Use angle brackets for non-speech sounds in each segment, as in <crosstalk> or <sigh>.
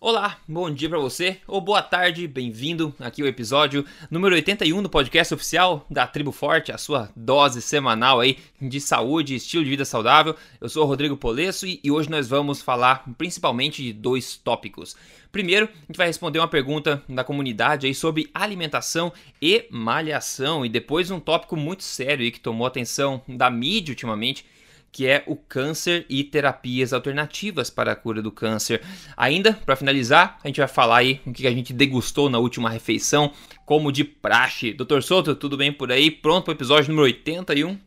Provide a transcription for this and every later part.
Olá, bom dia para você, ou boa tarde, bem-vindo aqui ao episódio número 81 do podcast oficial da Tribo Forte, a sua dose semanal aí de saúde e estilo de vida saudável. Eu sou o Rodrigo Polesso e, e hoje nós vamos falar principalmente de dois tópicos. Primeiro, a gente vai responder uma pergunta da comunidade aí sobre alimentação e malhação, e depois um tópico muito sério aí que tomou atenção da mídia ultimamente, que é o câncer e terapias alternativas para a cura do câncer. Ainda, para finalizar, a gente vai falar aí o que a gente degustou na última refeição, como de praxe. Doutor Souto, tudo bem por aí? Pronto para o episódio número 81?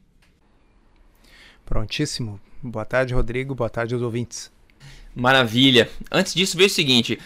Prontíssimo. Boa tarde, Rodrigo. Boa tarde aos ouvintes. Maravilha. Antes disso, veja o seguinte.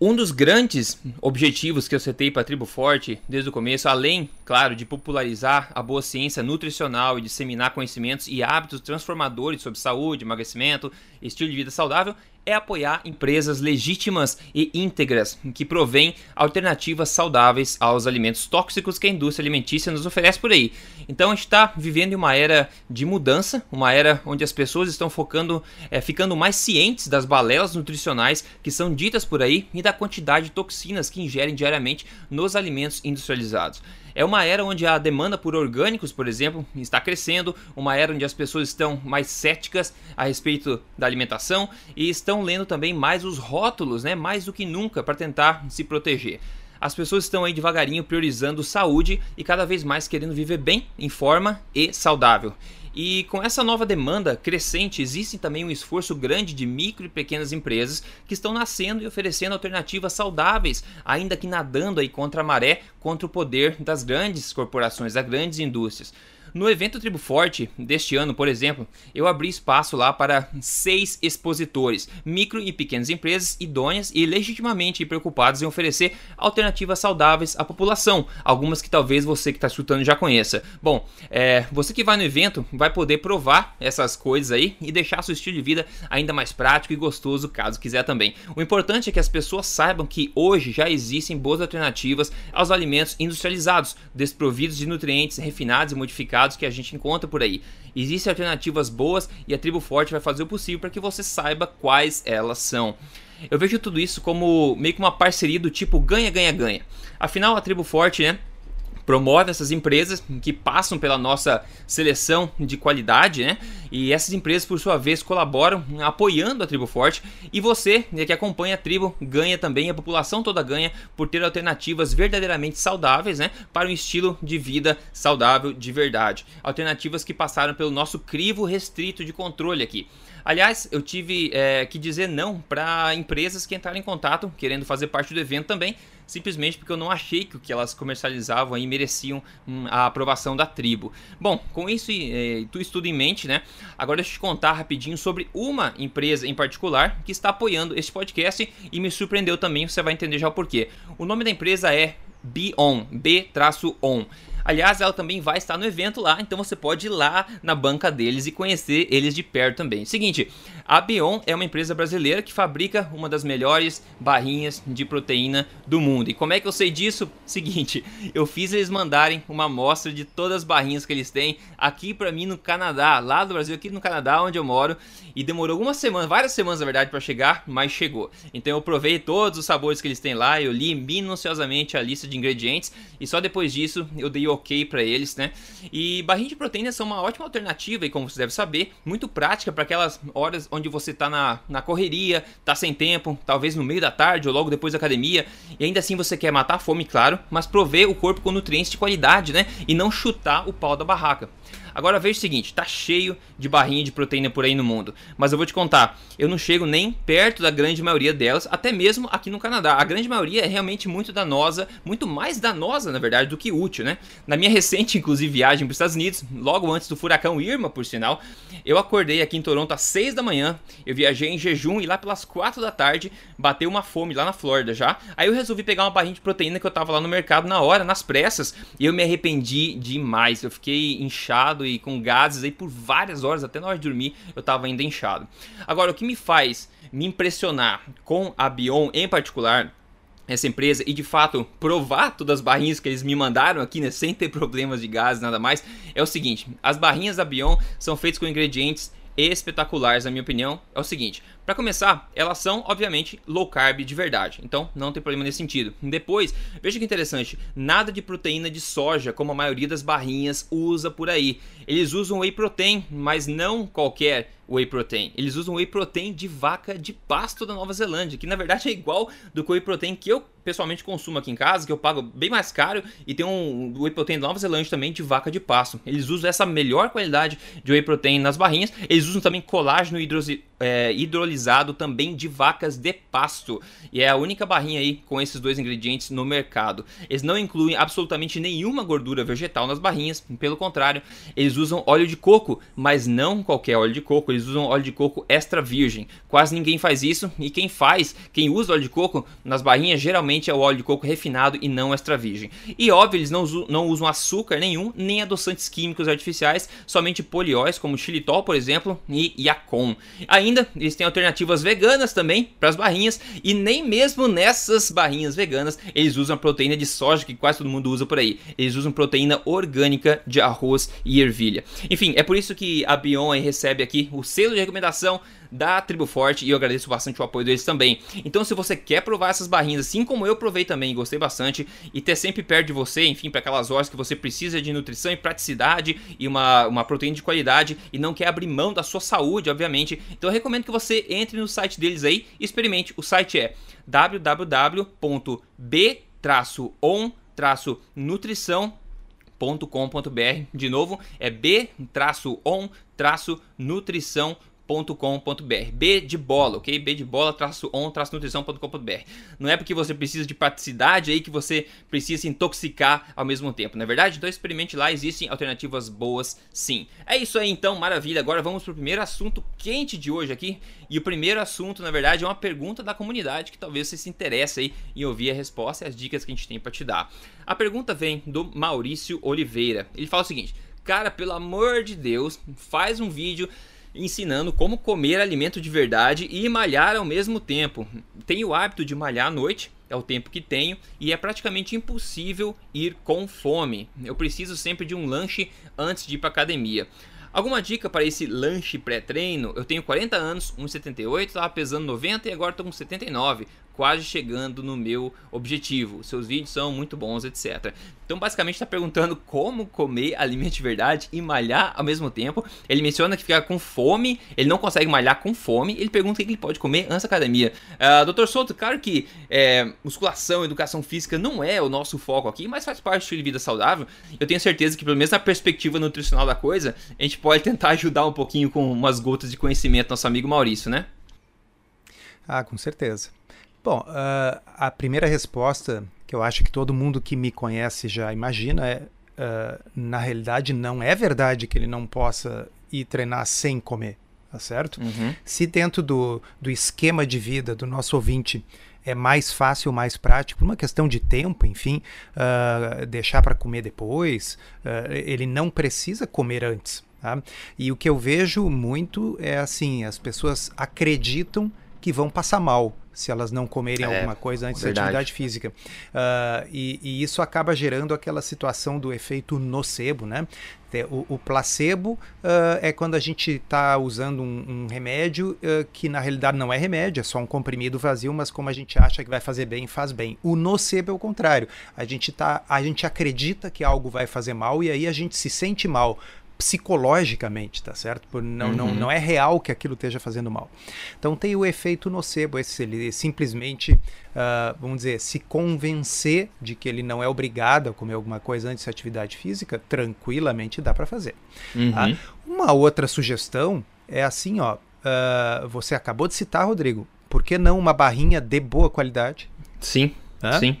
Um dos grandes objetivos que eu setei para a Tribo Forte desde o começo, além, claro, de popularizar a boa ciência nutricional e disseminar conhecimentos e hábitos transformadores sobre saúde, emagrecimento, estilo de vida saudável, é apoiar empresas legítimas e íntegras que provêm alternativas saudáveis aos alimentos tóxicos que a indústria alimentícia nos oferece por aí. Então a gente está vivendo uma era de mudança, uma era onde as pessoas estão focando, é, ficando mais cientes das balelas nutricionais que são ditas por aí e da quantidade de toxinas que ingerem diariamente nos alimentos industrializados. É uma era onde a demanda por orgânicos, por exemplo, está crescendo, uma era onde as pessoas estão mais céticas a respeito da alimentação e estão lendo também mais os rótulos, né, mais do que nunca para tentar se proteger. As pessoas estão aí devagarinho priorizando saúde e cada vez mais querendo viver bem, em forma e saudável. E com essa nova demanda crescente, existe também um esforço grande de micro e pequenas empresas que estão nascendo e oferecendo alternativas saudáveis, ainda que nadando aí contra a maré, contra o poder das grandes corporações, das grandes indústrias. No evento Tribo Forte deste ano, por exemplo, eu abri espaço lá para seis expositores, micro e pequenas empresas idôneas e legitimamente preocupadas em oferecer alternativas saudáveis à população, algumas que talvez você que está escutando já conheça. Bom, é, você que vai no evento vai poder provar essas coisas aí e deixar seu estilo de vida ainda mais prático e gostoso, caso quiser também. O importante é que as pessoas saibam que hoje já existem boas alternativas aos alimentos industrializados, desprovidos de nutrientes refinados e modificados que a gente encontra por aí. Existem alternativas boas e a Tribo Forte vai fazer o possível para que você saiba quais elas são. Eu vejo tudo isso como meio que uma parceria do tipo ganha, ganha, ganha. Afinal, a Tribo Forte, né? Promove essas empresas que passam pela nossa seleção de qualidade, né? E essas empresas, por sua vez, colaboram apoiando a Tribo Forte. E você, né, que acompanha a tribo, ganha também, a população toda ganha por ter alternativas verdadeiramente saudáveis, né? Para um estilo de vida saudável de verdade. Alternativas que passaram pelo nosso crivo restrito de controle aqui. Aliás, eu tive é, que dizer não para empresas que entraram em contato querendo fazer parte do evento também, simplesmente porque eu não achei que o que elas comercializavam aí mereciam hum, a aprovação da tribo. Bom, com isso é, tu estudo em mente, né? Agora deixa eu te contar rapidinho sobre uma empresa em particular que está apoiando este podcast e me surpreendeu também, você vai entender já o porquê. O nome da empresa é Bion, B-On. Aliás, ela também vai estar no evento lá, então você pode ir lá na banca deles e conhecer eles de perto também. Seguinte, a Bion é uma empresa brasileira que fabrica uma das melhores barrinhas de proteína do mundo. E como é que eu sei disso? <laughs> Seguinte, eu fiz eles mandarem uma amostra de todas as barrinhas que eles têm aqui para mim no Canadá, lá do Brasil, aqui no Canadá, onde eu moro, e demorou algumas semanas, várias semanas na verdade para chegar, mas chegou. Então eu provei todos os sabores que eles têm lá, eu li minuciosamente a lista de ingredientes e só depois disso eu dei ok para eles, né? E barrinhas de proteína são uma ótima alternativa e como você deve saber, muito prática para aquelas horas onde você tá na, na correria, tá sem tempo, talvez no meio da tarde ou logo depois da academia, e ainda assim você quer matar a fome, claro, mas prover o corpo com nutrientes de qualidade, né? E não chutar o pau da barraca. Agora veja o seguinte, tá cheio de barrinha de proteína por aí no mundo, mas eu vou te contar, eu não chego nem perto da grande maioria delas, até mesmo aqui no Canadá. A grande maioria é realmente muito danosa, muito mais danosa, na verdade, do que útil, né? Na minha <laughs> recente, inclusive, viagem para os Estados Unidos, logo antes do furacão Irma, por sinal, eu acordei aqui em Toronto às 6 da manhã, eu viajei em jejum e lá pelas 4 da tarde bateu uma fome lá na Flórida já. Aí eu resolvi pegar uma barrinha de proteína que eu tava lá no mercado na hora, nas pressas, e eu me arrependi demais. Eu fiquei inchado e com gases aí por várias horas, até na hora de dormir eu tava ainda inchado. Agora, o que me faz me impressionar com a Bion em particular essa empresa e de fato provar todas as barrinhas que eles me mandaram aqui, né, sem ter problemas de gases nada mais, é o seguinte: as barrinhas da Bion são feitas com ingredientes espetaculares, na minha opinião. É o seguinte: Para começar, elas são, obviamente, low carb de verdade, então não tem problema nesse sentido. Depois, veja que interessante, nada de proteína de soja, como a maioria das barrinhas usa por aí. Eles usam whey protein, mas não qualquer whey protein. Eles usam whey protein de vaca de pasto da Nova Zelândia, que na verdade é igual do whey protein que eu pessoalmente consumo aqui em casa, que eu pago bem mais caro, e tem um whey protein da Nova Zelândia também de vaca de pasto. Eles usam essa melhor qualidade de whey protein nas barrinhas. Eles usam também colágeno é, também de vacas de pasto. E é a única barrinha aí com esses dois ingredientes no mercado. Eles não incluem absolutamente nenhuma gordura vegetal nas barrinhas, pelo contrário, eles usam óleo de coco, mas não qualquer óleo de coco, eles usam óleo de coco extra virgem. Quase ninguém faz isso e quem faz, quem usa óleo de coco nas barrinhas geralmente é o óleo de coco refinado e não extra virgem. E óbvio, eles não, não usam açúcar nenhum, nem adoçantes químicos artificiais, somente polióis como xilitol, por exemplo, e Yacon. Ainda eles têm alternativas veganas também para as barrinhas e nem mesmo nessas barrinhas veganas eles usam a proteína de soja que quase todo mundo usa por aí. Eles usam proteína orgânica de arroz e ervilha. Enfim, é por isso que a Bion recebe aqui o selo de recomendação da Tribo Forte e eu agradeço bastante o apoio deles também. Então, se você quer provar essas barrinhas, assim como eu provei também, gostei bastante, e ter sempre perto de você, enfim, para aquelas horas que você precisa de nutrição e praticidade e uma, uma proteína de qualidade e não quer abrir mão da sua saúde, obviamente, então eu recomendo que você entre no site deles aí e experimente. O site é www.b-on-nutrição.com.br. De novo, é b-on-nutrição.com.br nutrição.com.br. B de bola, ok? B de bola, traço on, traço nutrição.com.br. Não é porque você precisa de praticidade aí que você precisa se intoxicar ao mesmo tempo, não é verdade? Então experimente lá, existem alternativas boas sim. É isso aí então, maravilha. Agora vamos pro primeiro assunto quente de hoje aqui. E o primeiro assunto, na verdade, é uma pergunta da comunidade que talvez você se interesse aí em ouvir a resposta e as dicas que a gente tem para te dar. A pergunta vem do Maurício Oliveira. Ele fala o seguinte: Cara, pelo amor de Deus, faz um vídeo ensinando como comer alimento de verdade e malhar ao mesmo tempo. Tenho o hábito de malhar à noite, é o tempo que tenho, e é praticamente impossível ir com fome. Eu preciso sempre de um lanche antes de ir para academia. Alguma dica para esse lanche pré-treino? Eu tenho 40 anos, 1,78, estava pesando 90 e agora estou com 79 quase chegando no meu objetivo. Seus vídeos são muito bons, etc. Então, basicamente, está perguntando como comer alimento de verdade e malhar ao mesmo tempo. Ele menciona que fica com fome, ele não consegue malhar com fome. Ele pergunta o que ele pode comer antes da academia. Uh, Doutor Souto, claro que é, musculação, educação física não é o nosso foco aqui, mas faz parte do estilo de vida saudável. Eu tenho certeza que, pelo menos na perspectiva nutricional da coisa, a gente pode tentar ajudar um pouquinho com umas gotas de conhecimento nosso amigo Maurício, né? Ah, com certeza. Bom, uh, a primeira resposta que eu acho que todo mundo que me conhece já imagina é: uh, na realidade, não é verdade que ele não possa ir treinar sem comer, tá certo? Uhum. Se dentro do, do esquema de vida do nosso ouvinte é mais fácil, mais prático, uma questão de tempo, enfim, uh, deixar para comer depois, ele não precisa comer antes. Tá? E o que eu vejo muito é assim: as pessoas acreditam que vão passar mal se elas não comerem é, alguma coisa antes verdade. da atividade física. Uh, e, e, isso acaba gerando aquela situação do efeito nocebo, né? O, o placebo uh, é quando a gente está usando um, um remédio uh, que na realidade não é remédio, é só um comprimido vazio, mas como a gente acha que vai fazer bem, faz bem. O nocebo é o contrário. A gente, tá, a gente acredita que algo vai fazer mal e aí a gente se sente mal psicologicamente, tá certo? Por não, uhum. não, não é real que aquilo esteja fazendo mal. Então tem o efeito nocebo, esse, ele simplesmente, uh, vamos dizer, se convencer de que ele não é obrigado a comer alguma coisa antes da atividade física, tranquilamente dá para fazer. Uhum. Tá? Uma outra sugestão é assim, ó, uh, você acabou de citar, Rodrigo, por que não uma barrinha de boa qualidade? Sim, Hã? sim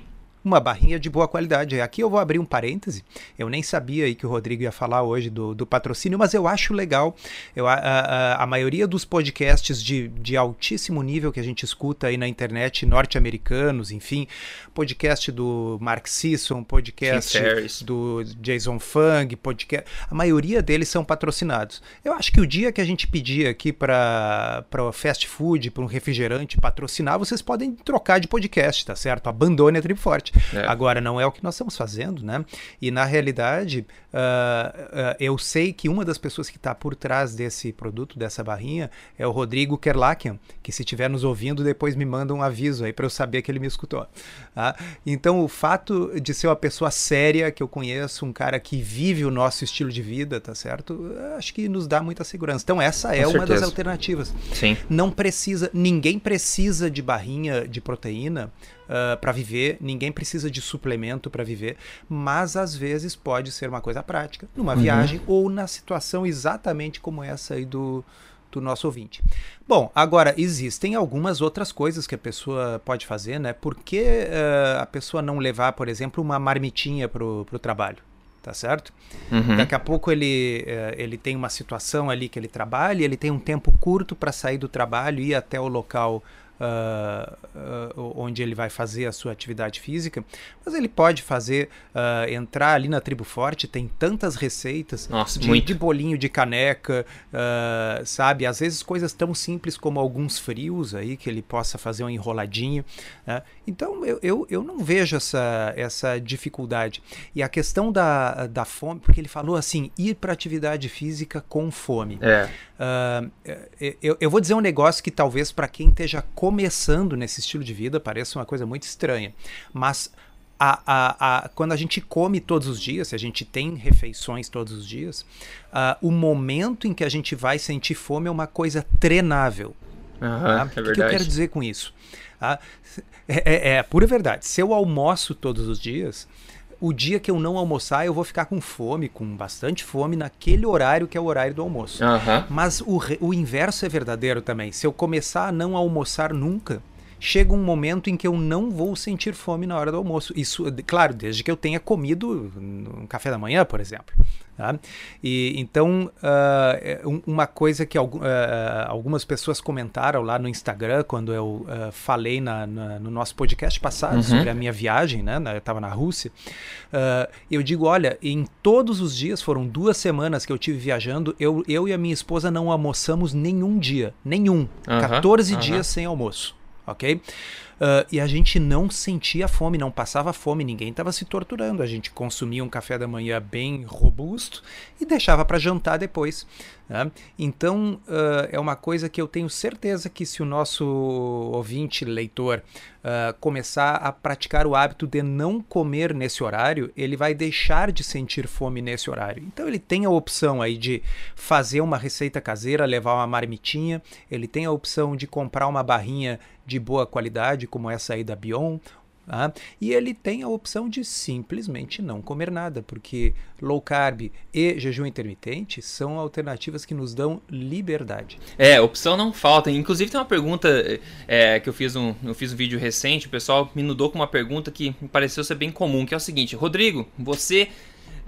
uma barrinha de boa qualidade. Aqui eu vou abrir um parêntese. Eu nem sabia aí que o Rodrigo ia falar hoje do, do patrocínio, mas eu acho legal. Eu, a, a, a maioria dos podcasts de, de altíssimo nível que a gente escuta aí na internet, norte-americanos, enfim, podcast do Mark Sisson, podcast do Jason Fung, podcast. A maioria deles são patrocinados. Eu acho que o dia que a gente pedir aqui para fast food, para um refrigerante patrocinar, vocês podem trocar de podcast, tá certo? Abandone a Trip Forte. É. Agora, não é o que nós estamos fazendo, né? E na realidade, uh, uh, eu sei que uma das pessoas que está por trás desse produto, dessa barrinha, é o Rodrigo Kerlakian, que se estiver nos ouvindo, depois me manda um aviso aí para eu saber que ele me escutou. Tá? Então, o fato de ser uma pessoa séria que eu conheço, um cara que vive o nosso estilo de vida, tá certo? Acho que nos dá muita segurança. Então, essa é uma das alternativas. Sim. Não precisa, ninguém precisa de barrinha de proteína uh, para viver, ninguém precisa de suplemento para viver, mas às vezes pode ser uma coisa prática, numa uhum. viagem ou na situação exatamente como essa aí do, do nosso ouvinte. Bom, agora existem algumas outras coisas que a pessoa pode fazer, né? Por que uh, a pessoa não levar, por exemplo, uma marmitinha para o trabalho? Tá certo? Uhum. Daqui a pouco ele, uh, ele tem uma situação ali que ele trabalha, ele tem um tempo curto para sair do trabalho e ir até o local uh, uh, onde ele vai fazer a sua atividade física, mas ele pode fazer, uh, entrar ali na Tribo Forte, tem tantas receitas Nossa, de, de, bolinho de caneca, sabe? Às vezes coisas tão simples como alguns frios aí, que ele possa fazer um enroladinho. Né? Então eu, eu, eu não vejo essa, essa dificuldade. E a questão da, da fome, porque ele falou assim, ir para atividade física com fome. É. eu, eu vou dizer um negócio que talvez para quem esteja começando nesse estilo de vida parece uma coisa muito estranha. Mas a, a, a, quando a gente come todos os dias, se a gente tem refeições todos os dias, uh, o momento em que a gente vai sentir fome é uma coisa treinável. Uhum, tá? é o que, eu quero dizer com isso? Uh, é, é, é pura verdade. Se eu almoço todos os dias, o dia que eu não almoçar, eu vou ficar com fome, com bastante fome, naquele horário que é o horário do almoço. Uhum. Mas o, o inverso é verdadeiro também. Se eu começar a não almoçar nunca, chega um momento em que eu não vou sentir fome na hora do almoço. Isso, claro, desde que eu tenha comido um café da manhã, por exemplo. Tá? E, então, uh, uma coisa que uh, algumas pessoas comentaram lá no Instagram, quando eu uh, falei na, na, no nosso podcast passado uhum. sobre a minha viagem, né? Eu estava na Rússia. eu digo: olha, em todos os dias, foram duas semanas que eu tive viajando, eu, eu e a minha esposa não almoçamos nenhum dia. Nenhum. Uhum. 14 uhum. dias sem almoço. Ok? Uh, e a gente não sentia fome, não passava fome, ninguém estava se torturando. A gente consumia um café da manhã bem robusto e deixava para jantar depois. Né? Então, uh, é uma coisa que eu tenho certeza que se o nosso ouvinte, leitor, uh, começar a praticar o hábito de não comer nesse horário, ele vai deixar de sentir fome nesse horário. Então, ele tem a opção aí de fazer uma receita caseira, levar uma marmitinha, ele tem a opção de comprar uma barrinha de boa qualidade, como essa aí da Bion, Tá? E ele tem a opção de simplesmente não comer nada, porque low carb e jejum intermitente são alternativas que nos dão liberdade. É, opção não falta. Inclusive tem uma pergunta é, que eu fiz um, eu fiz um vídeo recente, o pessoal me nudou com uma pergunta que me pareceu ser bem comum, que é o seguinte, Rodrigo, você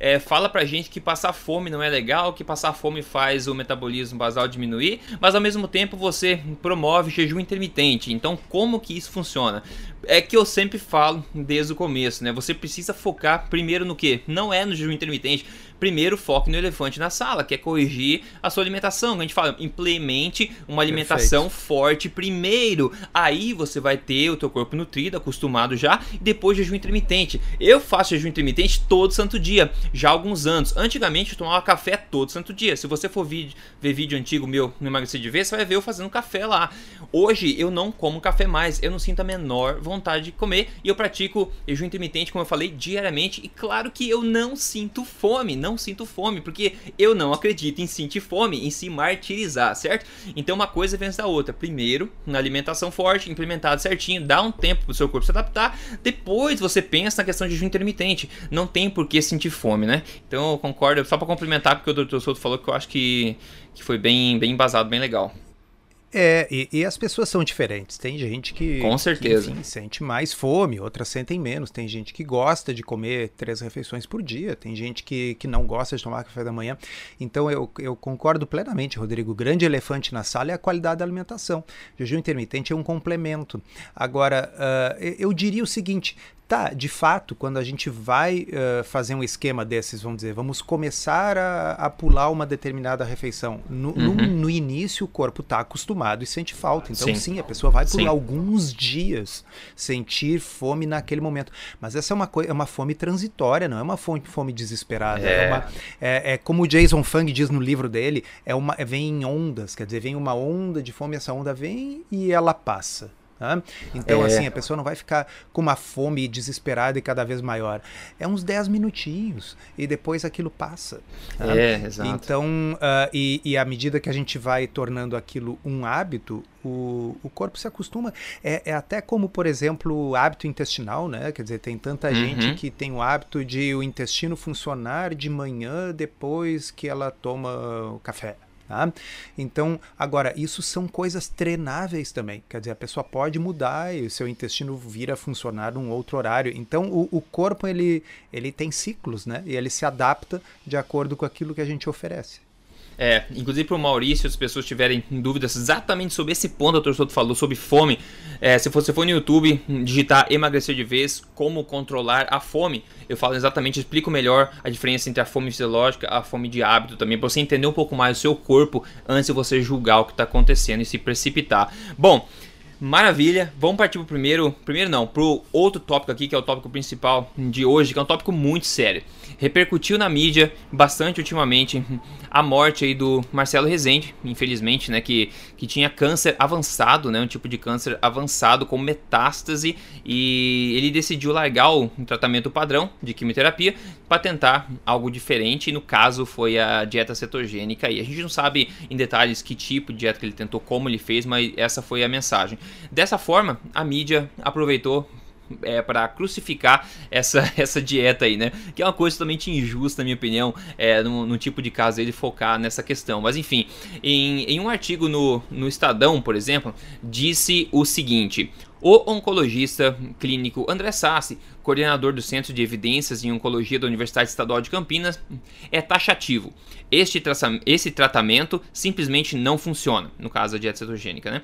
é, fala pra gente que passar fome não é legal, que passar fome faz o metabolismo basal diminuir, mas ao mesmo tempo você promove jejum intermitente. Então, como que isso funciona? É que eu sempre falo desde o começo, né? Você precisa focar primeiro no que? Não é no jejum intermitente primeiro foque no elefante na sala, que é corrigir a sua alimentação. A gente fala, implemente uma alimentação Perfeito. forte primeiro. Aí você vai ter o teu corpo nutrido, acostumado já, e depois jejum intermitente. Eu faço jejum intermitente todo santo dia, já há alguns anos. Antigamente eu tomava café todo santo dia. Se você for vídeo, ver vídeo antigo meu no Emagrecer de Vez, você vai ver eu fazendo café lá. Hoje eu não como café mais, eu não sinto a menor vontade de comer e eu pratico jejum intermitente, como eu falei, diariamente. E claro que eu não sinto fome, não não sinto fome, porque eu não acredito em sentir fome, em se martirizar, certo? Então uma coisa vem da outra. Primeiro, na alimentação forte, implementado certinho, dá um tempo pro seu corpo se adaptar. Depois você pensa na questão de jejum intermitente. Não tem por que sentir fome, né? Então eu concordo, só para complementar, porque o Dr. Souto falou que eu acho que, que foi bem, bem embasado, bem legal. É, e, e, as pessoas são diferentes. Tem gente que, Com certeza. Que, enfim, sente mais fome, outras sentem menos. Tem gente que gosta de comer três refeições por dia, tem gente que, que não gosta de tomar café da manhã. Então eu, eu concordo plenamente, Rodrigo. O grande elefante na sala é a qualidade da alimentação. O jejum intermitente é um complemento. Agora, uh, eu diria o seguinte: Tá, de fato, quando a gente vai uh, fazer um esquema desses, vamos dizer, vamos começar a, a pular uma determinada refeição. No, uhum. no, no início, o corpo está acostumado e sente falta. Então, sim, sim a pessoa vai por sim. alguns dias sentir fome naquele momento. Mas essa é uma, é uma fome transitória, não é uma fome, fome desesperada. É. É, uma, é, é, como o Jason Fung diz no livro dele, é uma, vem em ondas, quer dizer, vem uma onda de fome, essa onda vem e ela passa. Tá? Então, é. assim, a pessoa não vai ficar com uma fome desesperada e cada vez maior. É uns 10 minutinhos e depois aquilo passa. É, exato. Então, uh, e, e à medida que a gente vai tornando aquilo um hábito, o, o corpo se acostuma. É, é, até como, por exemplo, o hábito intestinal, né? Quer dizer, tem tanta uhum. gente que tem o hábito de o intestino funcionar de manhã depois que ela toma o café. Tá? Então, agora, isso são coisas treináveis também. Quer dizer, a pessoa pode mudar e o seu intestino vir a funcionar num outro horário. Então, o, o corpo ele, ele tem ciclos, né? E ele se adapta de acordo com aquilo que a gente oferece. É, inclusive para o Maurício, se as pessoas tiverem dúvidas exatamente sobre esse ponto que o Torçoto falou, sobre fome, é, se você for no YouTube, digitar emagrecer de vez, como controlar a fome, eu falo exatamente, explico melhor a diferença entre a fome fisiológica e a fome de hábito também, para você entender um pouco mais o seu corpo antes de você julgar o que está acontecendo e se precipitar. Bom, Maravilha, vamos partir pro primeiro, primeiro não, pro outro tópico aqui, que é o tópico principal de hoje, que é um tópico muito sério. Repercutiu na mídia bastante ultimamente a morte aí do Marcelo Rezende, infelizmente, né, que, que tinha câncer avançado, né, um tipo de câncer avançado com metástase e ele decidiu largar o tratamento padrão de quimioterapia para tentar algo diferente, e no caso foi a dieta cetogênica e a gente não sabe em detalhes que tipo de dieta que ele tentou, como ele fez, mas essa foi a mensagem. Dessa forma, a mídia aproveitou é, para crucificar essa, <laughs> essa dieta aí, né? Que é uma coisa totalmente injusta, na minha opinião, é, no, no tipo de caso ele focar nessa questão. Mas enfim, em, em um artigo no, no Estadão, por exemplo, disse o seguinte: o oncologista clínico André Sassi, coordenador do Centro de Evidências em Oncologia da Universidade Estadual de Campinas, é taxativo. Este, esse tratamento simplesmente não funciona, no caso da dieta cetogênica, né?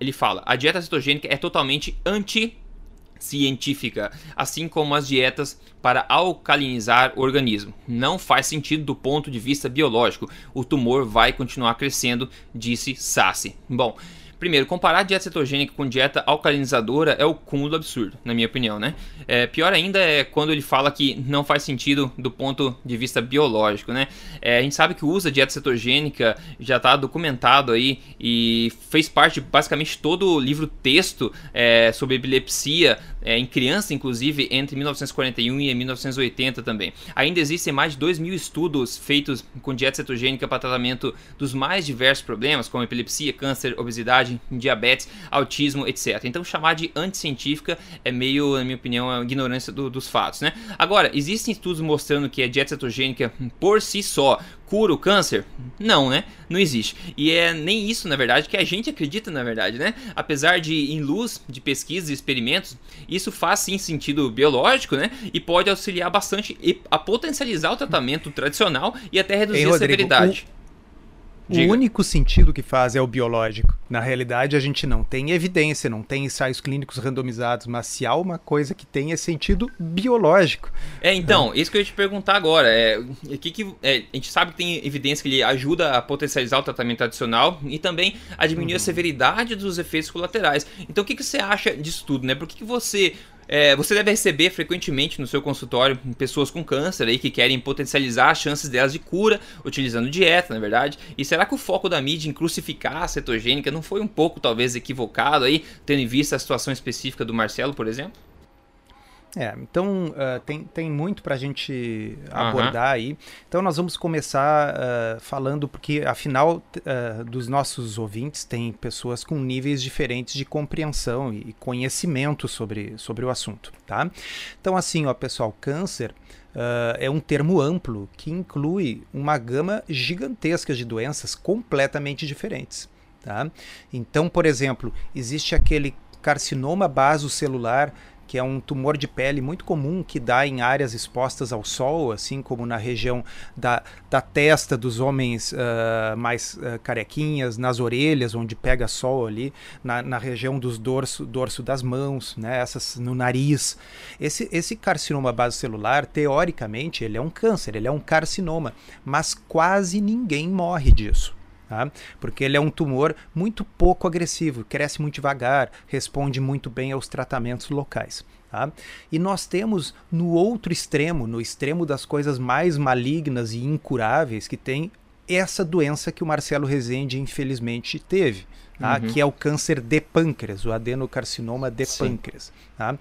Ele fala: a dieta cetogênica é totalmente anti científica, assim como as dietas para alcalinizar o organismo. Não faz sentido do ponto de vista biológico. O tumor vai continuar crescendo, disse Sassi. Bom, Primeiro, comparar dieta cetogênica com dieta alcalinizadora é o cúmulo absurdo, na minha opinião, né? É, pior ainda é quando ele fala que não faz sentido do ponto de vista biológico, né? É, a gente sabe que o uso da dieta cetogênica já está documentado aí e fez parte basicamente todo o livro texto é, sobre epilepsia é, em criança, inclusive, entre 1941 e 1980 também. Ainda existem mais de 2 mil estudos feitos com dieta cetogênica para tratamento dos mais diversos problemas, como epilepsia, câncer, obesidade, diabetes, autismo, etc. Então, chamar de anticientífica é meio, na minha opinião, a ignorância do, dos fatos, né? Agora, existem estudos mostrando que a dieta cetogênica por si só cura o câncer? Não, né? Não existe. E é nem isso, na verdade, que a gente acredita, na verdade, né? Apesar de, em luz de pesquisas e experimentos, isso faz sim sentido biológico, né? E pode auxiliar bastante a potencializar o tratamento tradicional e até reduzir Ei, Rodrigo, a severidade. O Diga. O único sentido que faz é o biológico. Na realidade, a gente não tem evidência, não tem ensaios clínicos randomizados, mas se há uma coisa que tem é sentido biológico. É, então, isso que eu ia te perguntar agora. É, que que, é, a gente sabe que tem evidência que ele ajuda a potencializar o tratamento adicional e também a diminuir uhum. a severidade dos efeitos colaterais. Então, o que, que você acha disso tudo, né? Por que, que você é, você deve receber frequentemente no seu consultório pessoas com câncer aí que querem potencializar as chances delas de cura utilizando dieta, na é verdade. E será que o foco da mídia em crucificar a cetogênica não foi um pouco talvez equivocado aí, tendo em vista a situação específica do Marcelo, por exemplo? É, então uh, tem, tem muito para a gente abordar uhum. aí. Então nós vamos começar uh, falando, porque afinal uh, dos nossos ouvintes tem pessoas com níveis diferentes de compreensão e conhecimento sobre, sobre o assunto, tá? Então assim, ó, pessoal, câncer é um termo amplo que inclui uma gama gigantesca de doenças completamente diferentes. Tá? Então, por exemplo, existe aquele carcinoma basocelular que é um tumor de pele muito comum que dá em áreas expostas ao sol, assim como na região da, da testa dos homens uh, mais uh, carequinhas, nas orelhas, onde pega sol ali, na, na região dos dorso, dorso das mãos, né, essas no nariz. Esse, esse carcinoma basocelular, teoricamente, ele é um câncer, ele é um carcinoma, mas quase ninguém morre disso. Tá? Porque ele é um tumor muito pouco agressivo, cresce muito devagar, responde muito bem aos tratamentos locais. Tá? E nós temos no outro extremo, no extremo das coisas mais malignas e incuráveis, que tem essa doença que o Marcelo Rezende infelizmente teve, tá? Uhum. que é o câncer de pâncreas, o adenocarcinoma de Sim. pâncreas. Tá?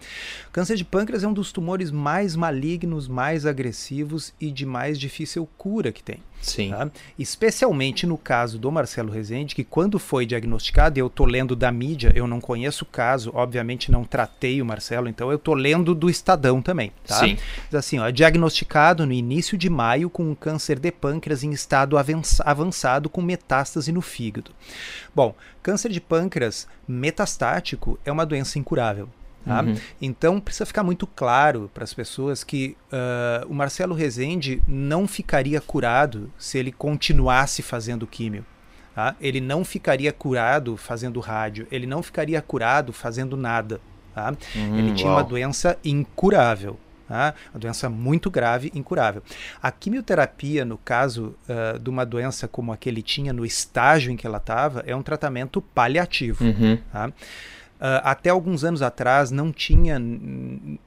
O câncer de pâncreas é um dos tumores mais malignos, mais agressivos e de mais difícil cura que tem. Sim. Tá? Especialmente no caso do Marcelo Rezende, que quando foi diagnosticado, eu estou lendo da mídia, eu não conheço o caso, obviamente não tratei o Marcelo, então eu estou lendo do Estadão também. Tá? Sim. Assim, ó, diagnosticado no início de maio com um câncer de pâncreas em estado avançado com metástase no fígado. Bom, câncer de pâncreas metastático é uma doença incurável. Tá? Uhum. Então precisa ficar muito claro para as pessoas que uh, o Marcelo Rezende não ficaria curado se ele continuasse fazendo químio. Tá? Ele não ficaria curado fazendo rádio, ele não ficaria curado fazendo nada. Tá? Uhum, ele tinha uau. uma doença incurável. Tá? Uma doença muito grave, incurável. A quimioterapia, no caso uh, de uma doença como a que ele tinha, no estágio em que ela estava, é um tratamento paliativo. Uhum. Tá? Uh, até alguns anos atrás não tinha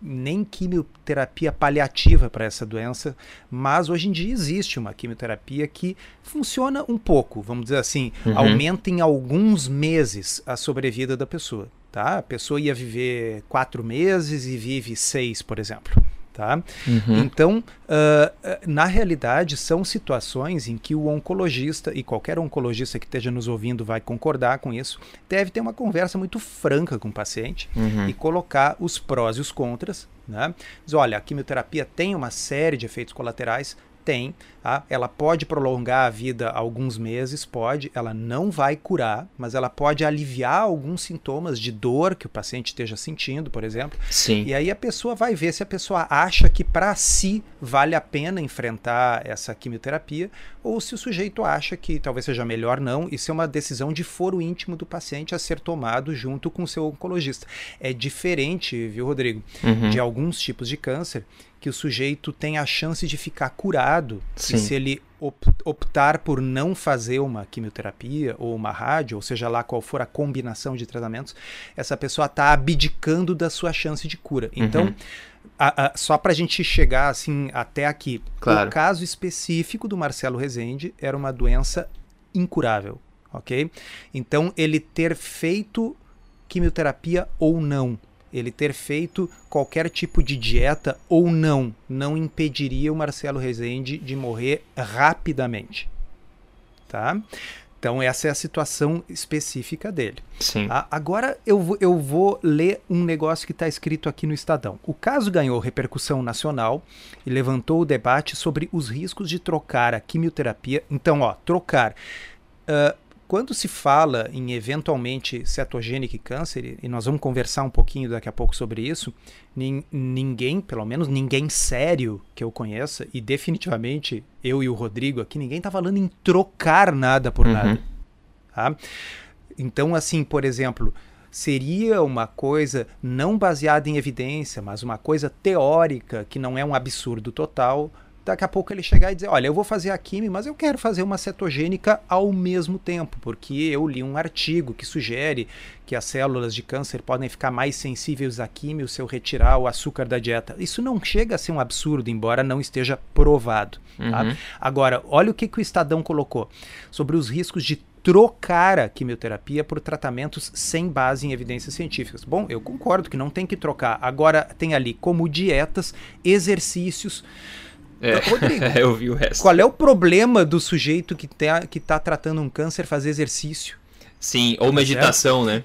nem quimioterapia paliativa para essa doença, mas hoje em dia existe uma quimioterapia que funciona um pouco, vamos dizer assim, uhum. aumenta em alguns meses a sobrevida da pessoa. Tá? A pessoa ia viver quatro meses e vive seis, por exemplo. Tá? Uhum. Então, uh, na realidade, são situações em que o oncologista, e qualquer oncologista que esteja nos ouvindo vai concordar com isso, deve ter uma conversa muito franca com o paciente uhum. e colocar os prós e os contras. Né? Diz, olha, a quimioterapia tem uma série de efeitos colaterais, tem. Tá? Ela pode prolongar a vida alguns meses, pode. Ela não vai curar, mas ela pode aliviar alguns sintomas de dor que o paciente esteja sentindo, por exemplo. Sim. E aí a pessoa vai ver se a pessoa acha que para si vale a pena enfrentar essa quimioterapia ou se o sujeito acha que talvez seja melhor não. Isso é uma decisão de foro íntimo do paciente a ser tomado junto com o seu oncologista. É diferente, viu, Rodrigo, uhum. de alguns tipos de câncer que o sujeito tem a chance de ficar curado Sim. e se ele optar por não fazer uma quimioterapia ou uma rádio, ou seja lá qual for a combinação de tratamentos, essa pessoa está abdicando da sua chance de cura. Então, uhum. a, a, só para a gente chegar assim até aqui, claro. o caso específico do Marcelo Rezende era uma doença incurável, ok? Então, ele ter feito quimioterapia ou não, ele ter feito qualquer tipo de dieta ou não, não impediria o Marcelo Rezende de morrer rapidamente. Tá? Então, essa é a situação específica dele. Sim. Tá? Agora eu, eu vou ler um negócio que está escrito aqui no Estadão. O caso ganhou repercussão nacional e levantou o debate sobre os riscos de trocar a quimioterapia. Então, ó, trocar. Uh, quando se fala em eventualmente cetogênico câncer, e nós vamos conversar um pouquinho daqui a pouco sobre isso, ninguém, pelo menos ninguém sério que eu conheça, e definitivamente eu e o Rodrigo aqui, ninguém está falando em trocar nada por uhum. nada. Tá? Então, assim, por exemplo, seria uma coisa não baseada em evidência, mas uma coisa teórica, que não é um absurdo total, daqui a pouco ele chegar e dizer, olha, eu vou fazer a química, mas eu quero fazer uma cetogênica ao mesmo tempo, porque eu li um artigo que sugere que as células de câncer podem ficar mais sensíveis à química se eu retirar o açúcar da dieta. Isso não chega a ser um absurdo, embora não esteja provado. Tá? Uhum. Agora, olha o que, que o Estadão colocou sobre os riscos de trocar a quimioterapia por tratamentos sem base em evidências científicas. Bom, eu concordo que não tem que trocar. Agora tem ali como dietas, exercícios, é, Rodrigo, <laughs> eu vi o resto. Qual é o problema do sujeito que está que tá tratando um câncer fazer exercício? Sim, ou tá meditação, certo? né?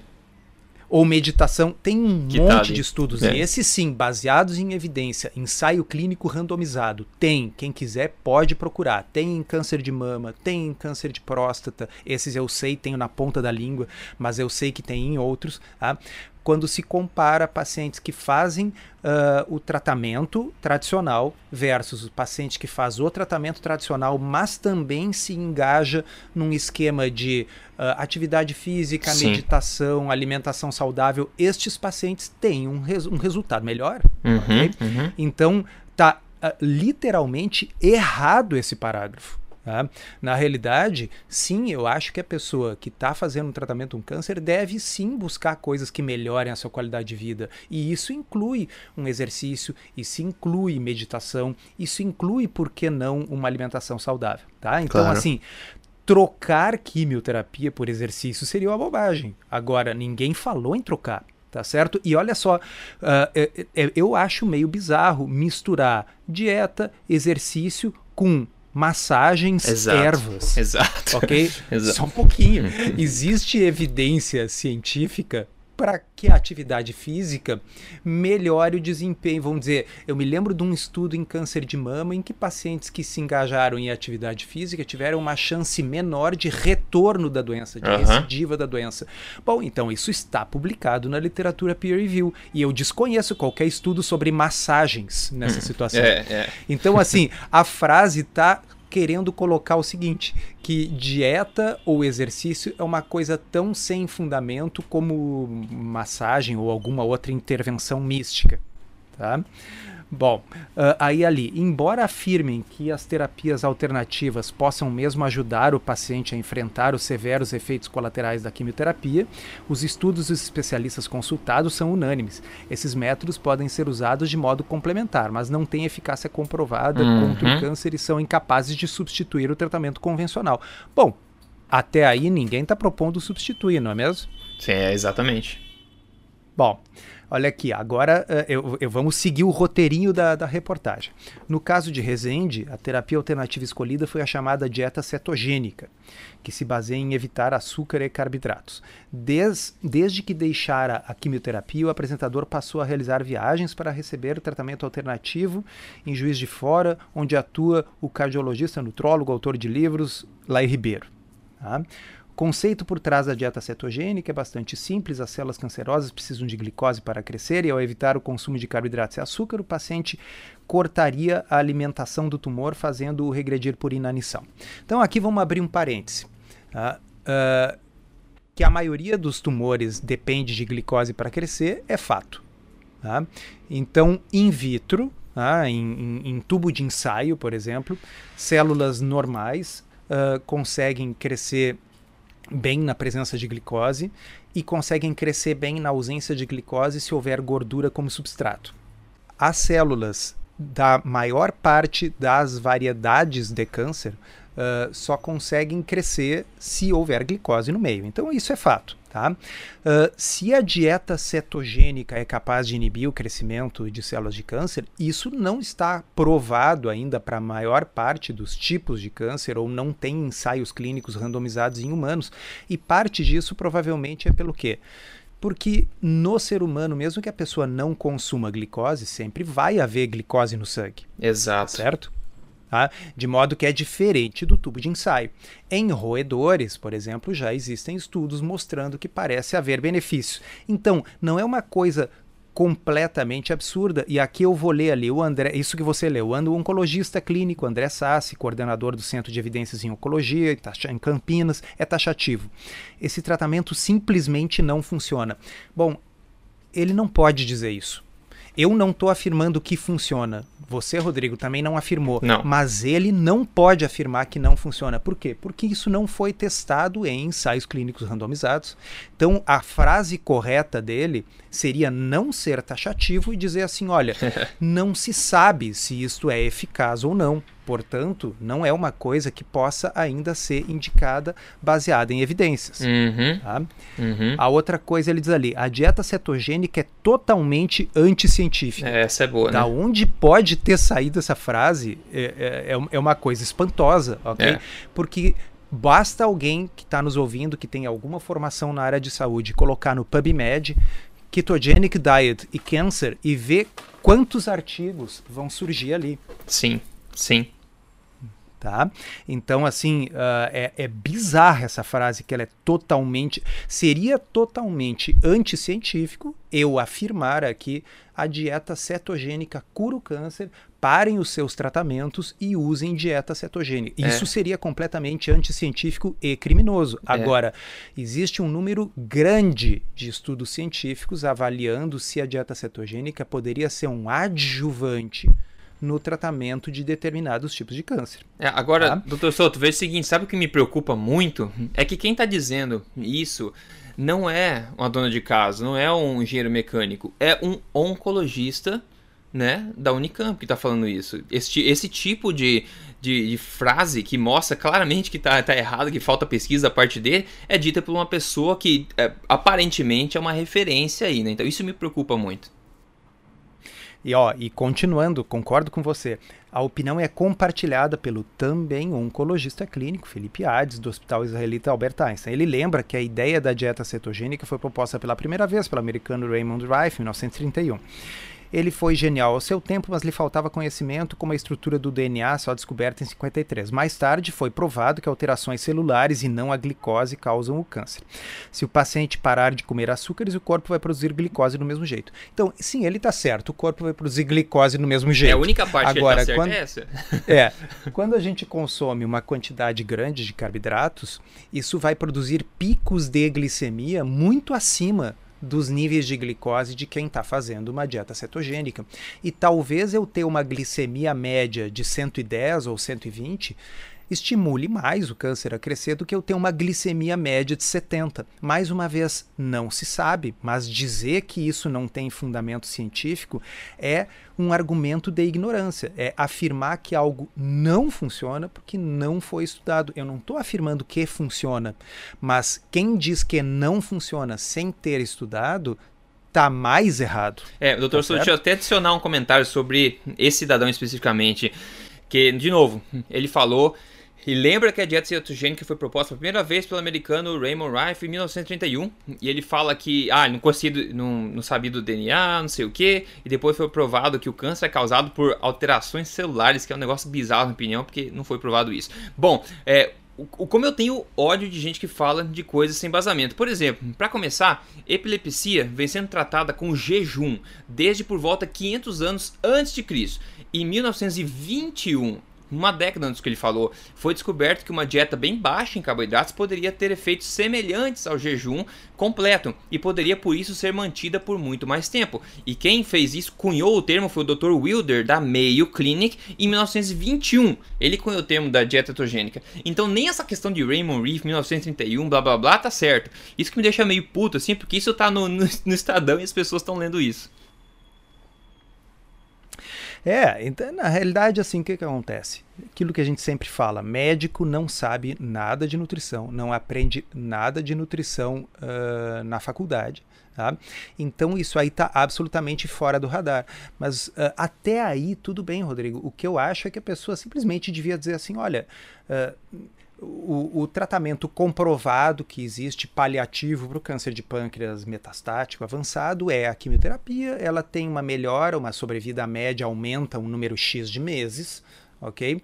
Ou meditação. Tem um que tá monte tá de estudos, é. e esses sim, baseados em evidência, ensaio clínico randomizado. Tem, quem quiser pode procurar. Tem em câncer de mama, tem em câncer de próstata. Esses eu sei, tenho na ponta da língua, mas eu sei que tem em outros. Tá? Quando se compara pacientes que fazem uh, o tratamento tradicional versus o paciente que faz o tratamento tradicional, mas também se engaja num esquema de uh, atividade física, Sim. meditação, alimentação saudável. Estes pacientes têm um, res um resultado melhor. Uhum, okay? uhum. Então, tá uh, literalmente errado esse parágrafo. Tá? Na realidade, sim, eu acho que a pessoa que está fazendo um tratamento um câncer deve sim buscar coisas que melhorem a sua qualidade de vida. E isso inclui um exercício, isso inclui meditação, isso inclui, por que não, uma alimentação saudável. Tá? Então, claro. assim, trocar quimioterapia por exercício seria uma bobagem. Agora, ninguém falou em trocar tá certo? E olha só, uh, eu acho meio bizarro misturar dieta, exercício com massagens, Exato. ervas. Exato. Ok? <laughs> Exato. Só um pouquinho. Existe evidência científica para que a atividade física melhore o desempenho. Vamos dizer, eu me lembro de um estudo em câncer de mama em que pacientes que se engajaram em atividade física tiveram uma chance menor de retorno da doença, de recidiva da doença. Bom, então isso está publicado na literatura peer review e eu desconheço qualquer estudo sobre massagens nessa hum, situação. É, é. Então, assim, a frase está querendo colocar o seguinte, que dieta ou exercício é uma coisa tão sem fundamento como massagem ou alguma outra intervenção mística, tá? Bom, uh, aí ali, embora afirmem que as terapias alternativas possam mesmo ajudar o paciente a enfrentar os severos efeitos colaterais da quimioterapia, os estudos dos especialistas consultados são unânimes. Esses métodos podem ser usados de modo complementar, mas não têm eficácia comprovada uhum. contra o câncer e são incapazes de substituir o tratamento convencional. Bom, até aí ninguém está propondo substituir, não é mesmo? Sim, é exatamente. Bom, Olha aqui, agora uh, eu, eu, vamos seguir o roteirinho da, da reportagem. No caso de Resende, a terapia alternativa escolhida foi a chamada dieta cetogênica, que se baseia em evitar açúcar e carboidratos. Des, desde que deixara a quimioterapia, o apresentador passou a realizar viagens para receber tratamento alternativo em Juiz de Fora, onde atua o cardiologista nutrólogo, autor de livros, Lai Ribeiro. Tá? Conceito por trás da dieta cetogênica é bastante simples. As células cancerosas precisam de glicose para crescer e, ao evitar o consumo de carboidratos e açúcar, o paciente cortaria a alimentação do tumor, fazendo-o regredir por inanição. Então, aqui vamos abrir um parêntese. Uh, que a maioria dos tumores depende de glicose para crescer é fato. Tá? Então, in vitro, tá? em, em, em, tubo de ensaio, por exemplo, células normais uh, conseguem crescer bem na presença de glicose e conseguem crescer bem na ausência de glicose se houver gordura como substrato. As células da maior parte das variedades de câncer uh, só conseguem crescer se houver glicose no meio. Então, isso é fato. Tá? Uh, se a dieta cetogênica é capaz de inibir o crescimento de células de câncer, isso não está provado ainda para a maior parte dos tipos de câncer ou não tem ensaios clínicos randomizados em humanos. E parte disso provavelmente é pelo quê? Porque no ser humano, mesmo que a pessoa não consuma glicose, sempre vai haver glicose no sangue. Exato. Certo? Tá? De modo que é diferente do tubo de ensaio. Em roedores, por exemplo, já existem estudos mostrando que parece haver benefício. Então, não é uma coisa completamente absurda. E aqui eu vou ler ali o André, isso que você leu, o oncologista clínico André Sassi, coordenador do Centro de Evidências em Oncologia em Campinas, é taxativo. Esse tratamento simplesmente não funciona. Bom, ele não pode dizer isso. Eu não estou afirmando que funciona. Você, Rodrigo, também não afirmou. Não. Mas ele não pode afirmar que não funciona. Por quê? Porque isso não foi testado em ensaios clínicos randomizados. Então, a frase correta dele seria não ser taxativo e dizer assim: olha, <laughs> não se sabe se isto é eficaz ou não. Portanto, não é uma coisa que possa ainda ser indicada baseada em evidências. Uhum. Tá? Uhum. A outra coisa ele diz ali: a dieta cetogênica é totalmente anticientífica. É, essa é boa, da né? onde pode ter saído essa frase é, é, é uma coisa espantosa, ok? É. Porque basta alguém que está nos ouvindo, que tem alguma formação na área de saúde, colocar no PubMed ketogenic diet e cancer e ver quantos artigos vão surgir ali. Sim, sim. Tá? Então, assim, uh, é, é bizarra essa frase que ela é totalmente. Seria totalmente anticientífico eu afirmar aqui a dieta cetogênica cura o câncer, parem os seus tratamentos e usem dieta cetogênica. É. Isso seria completamente anticientífico e criminoso. É. Agora, existe um número grande de estudos científicos avaliando se a dieta cetogênica poderia ser um adjuvante no tratamento de determinados tipos de câncer. É, agora, tá? doutor Souto, veja o seguinte, sabe o que me preocupa muito? É que quem está dizendo isso não é uma dona de casa, não é um engenheiro mecânico, é um oncologista né, da Unicamp que está falando isso. Esse, esse tipo de, de, de, frase que mostra claramente que está tá errado, que falta pesquisa da parte dele, é dita por uma pessoa que é, aparentemente é uma referência aí, né? Então isso me preocupa muito. E ó, e continuando, concordo com você. A opinião é compartilhada pelo também oncologista clínico Felipe Hades, do Hospital Israelita Albert Einstein. Ele lembra que a ideia da dieta cetogênica foi proposta pela primeira vez pelo americano Raymond Rife em 1931. Ele foi genial ao seu tempo, mas lhe faltava conhecimento como a estrutura do DNA só descoberta em 53. Mais tarde foi provado que alterações celulares e não a glicose causam o câncer. Se o paciente parar de comer açúcares, o corpo vai produzir glicose do mesmo jeito. Então, sim, ele está certo, o corpo vai produzir glicose do mesmo jeito. É a única parte Agora, que ele tá quando, é essa. <laughs> É, quando a gente consome uma quantidade grande de carboidratos, isso vai produzir picos de glicemia muito acima dos níveis de glicose de quem está fazendo uma dieta cetogênica. E talvez eu ter uma glicemia média de 110 ou 120 estimule mais o câncer a crescer do que eu ter uma glicemia média de 70. Mais uma vez, não se sabe, mas dizer que isso não tem fundamento científico é um argumento de ignorância, é afirmar que algo não funciona porque não foi estudado. Eu não estou afirmando que funciona, mas quem diz que não funciona sem ter estudado está mais errado. É, doutor tá deixa eu até adicionar um comentário sobre esse cidadão especificamente, que, de novo, ele falou e lembra que a dieta cetogênica foi proposta pela primeira vez pelo americano Raymond Rife em 1931. E ele fala que, ah, não, conseguido, não, não sabia do DNA, não sei o que. E depois foi provado que o câncer é causado por alterações celulares, que é um negócio bizarro, na opinião, porque não foi provado isso. Bom, é, como eu tenho ódio de gente que fala de coisas sem basamento. Por exemplo, para começar, epilepsia vem sendo tratada com jejum desde por volta 500 anos antes de Cristo. Em 1921, uma década antes que ele falou, foi descoberto que uma dieta bem baixa em carboidratos poderia ter efeitos semelhantes ao jejum completo e poderia por isso ser mantida por muito mais tempo. E quem fez isso, cunhou o termo, foi o Dr. Wilder da Mayo Clinic em 1921. Ele cunhou o termo da dieta cetogênica. Então nem essa questão de Raymond Reef 1931, blá blá blá, tá certo. Isso que me deixa meio puto assim, porque isso tá no, no, no Estadão e as pessoas estão lendo isso. É, então, na realidade, assim, o que, que acontece? Aquilo que a gente sempre fala, médico não sabe nada de nutrição, não aprende nada de nutrição uh, na faculdade. Tá? Então isso aí está absolutamente fora do radar. Mas uh, até aí tudo bem, Rodrigo. O que eu acho é que a pessoa simplesmente devia dizer assim: olha, uh, o, o, tratamento comprovado que existe paliativo para o câncer de pâncreas metastático avançado é a quimioterapia. Ela tem uma melhora, uma sobrevida média aumenta um número X de meses, ok? Uh,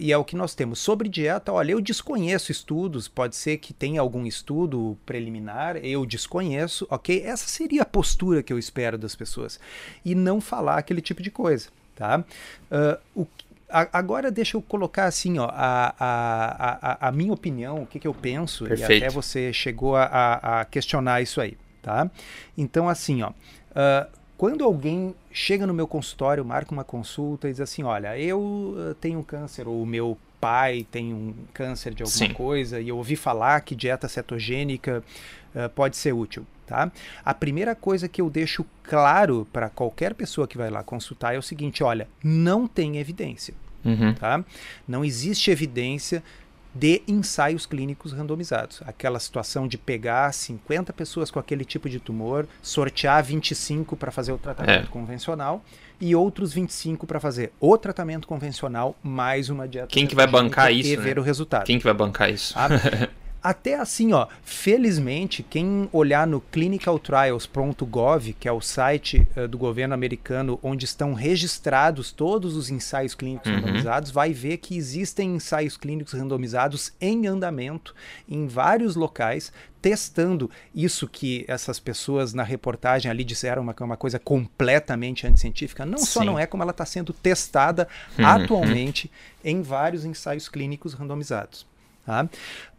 e é o que nós temos. Sobre dieta, olha, eu desconheço estudos, pode ser que tenha algum estudo preliminar, eu desconheço, ok? Essa seria a postura que eu espero das pessoas. E não falar aquele tipo de coisa, tá? Uh, o agora deixa eu colocar assim, ó, a, a, a, a minha opinião, o que, que eu penso, Perfeito. e até você chegou a, a, questionar isso aí, tá? Então, assim, ó, uh, quando alguém chega no meu consultório, marca uma consulta e diz assim, olha, eu ah, tenho câncer, ou o meu pai tem um câncer de alguma Sim. coisa, e eu ouvi falar que dieta cetogênica uh, pode ser útil. Tá? A primeira coisa que eu deixo claro para qualquer pessoa que vai lá consultar é o seguinte: olha, não tem evidência. Uhum. Tá? Não existe evidência de ensaios clínicos randomizados. Aquela situação de pegar 50 pessoas com aquele tipo de tumor, sortear 25 para fazer o tratamento é. convencional e outros 25 para fazer o tratamento convencional mais uma dieta. Quem que vai bancar isso? E ver né? o resultado. Quem que vai bancar isso? Ah, <laughs> até assim, ó, felizmente, quem olhar no clinicaltrials.gov, que é o site uh, do governo americano onde estão registrados todos os ensaios clínicos uhum. randomizados, vai ver que existem ensaios clínicos randomizados em andamento em vários locais, testando isso que essas pessoas na reportagem ali disseram uma, uma coisa completamente anticientífica. Não Sim. só não é, como ela está sendo testada uhum. atualmente em vários ensaios clínicos randomizados. Tá?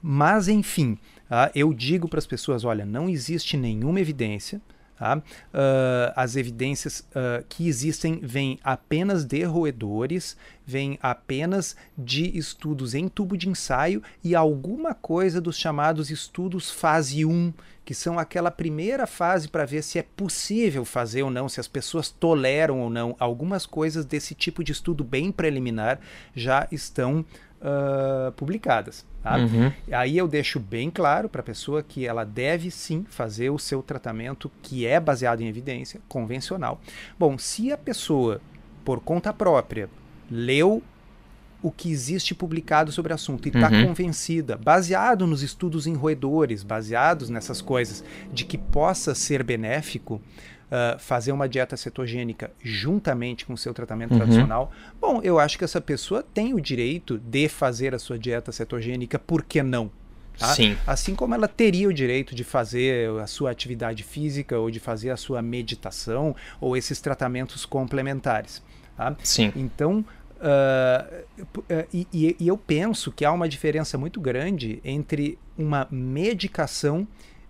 Mas, enfim, tá? eu digo para as pessoas: olha, não existe nenhuma evidência. Tá? Uh, as evidências uh, que existem vêm apenas de roedores, vêm apenas de estudos em tubo de ensaio e alguma coisa dos chamados estudos fase 1, que são aquela primeira fase para ver se é possível fazer ou não, se as pessoas toleram ou não. Algumas coisas desse tipo de estudo bem preliminar já estão uh, publicadas. Uhum. Aí eu deixo bem claro para a pessoa que ela deve sim fazer o seu tratamento que é baseado em evidência convencional. Bom, se a pessoa, por conta própria, leu o que existe publicado sobre o assunto e está uhum. convencida, baseado nos estudos em roedores, baseados nessas coisas, de que possa ser benéfico, uh, fazer uma dieta cetogênica juntamente com o seu tratamento uhum. tradicional, bom, eu acho que essa pessoa tem o direito de fazer a sua dieta cetogênica, por que não? Tá? Sim. Assim como ela teria o direito de fazer a sua atividade física ou de fazer a sua meditação ou esses tratamentos complementares. Tá? Sim. Então, Uh, e, e, eu penso que há uma diferença muito grande entre uma medicação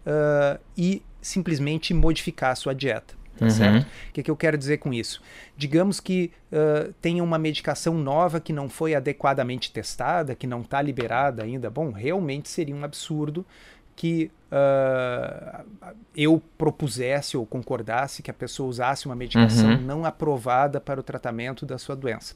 uh, e simplesmente modificar a sua dieta. Tá uhum. certo? O que, que, eu quero dizer com isso? Digamos que uh, tenha uma medicação nova que não foi adequadamente testada, que não está liberada ainda. Bom, realmente seria um absurdo que uh, eu propusesse ou concordasse que a pessoa usasse uma medicação uhum. não aprovada para o tratamento da sua doença.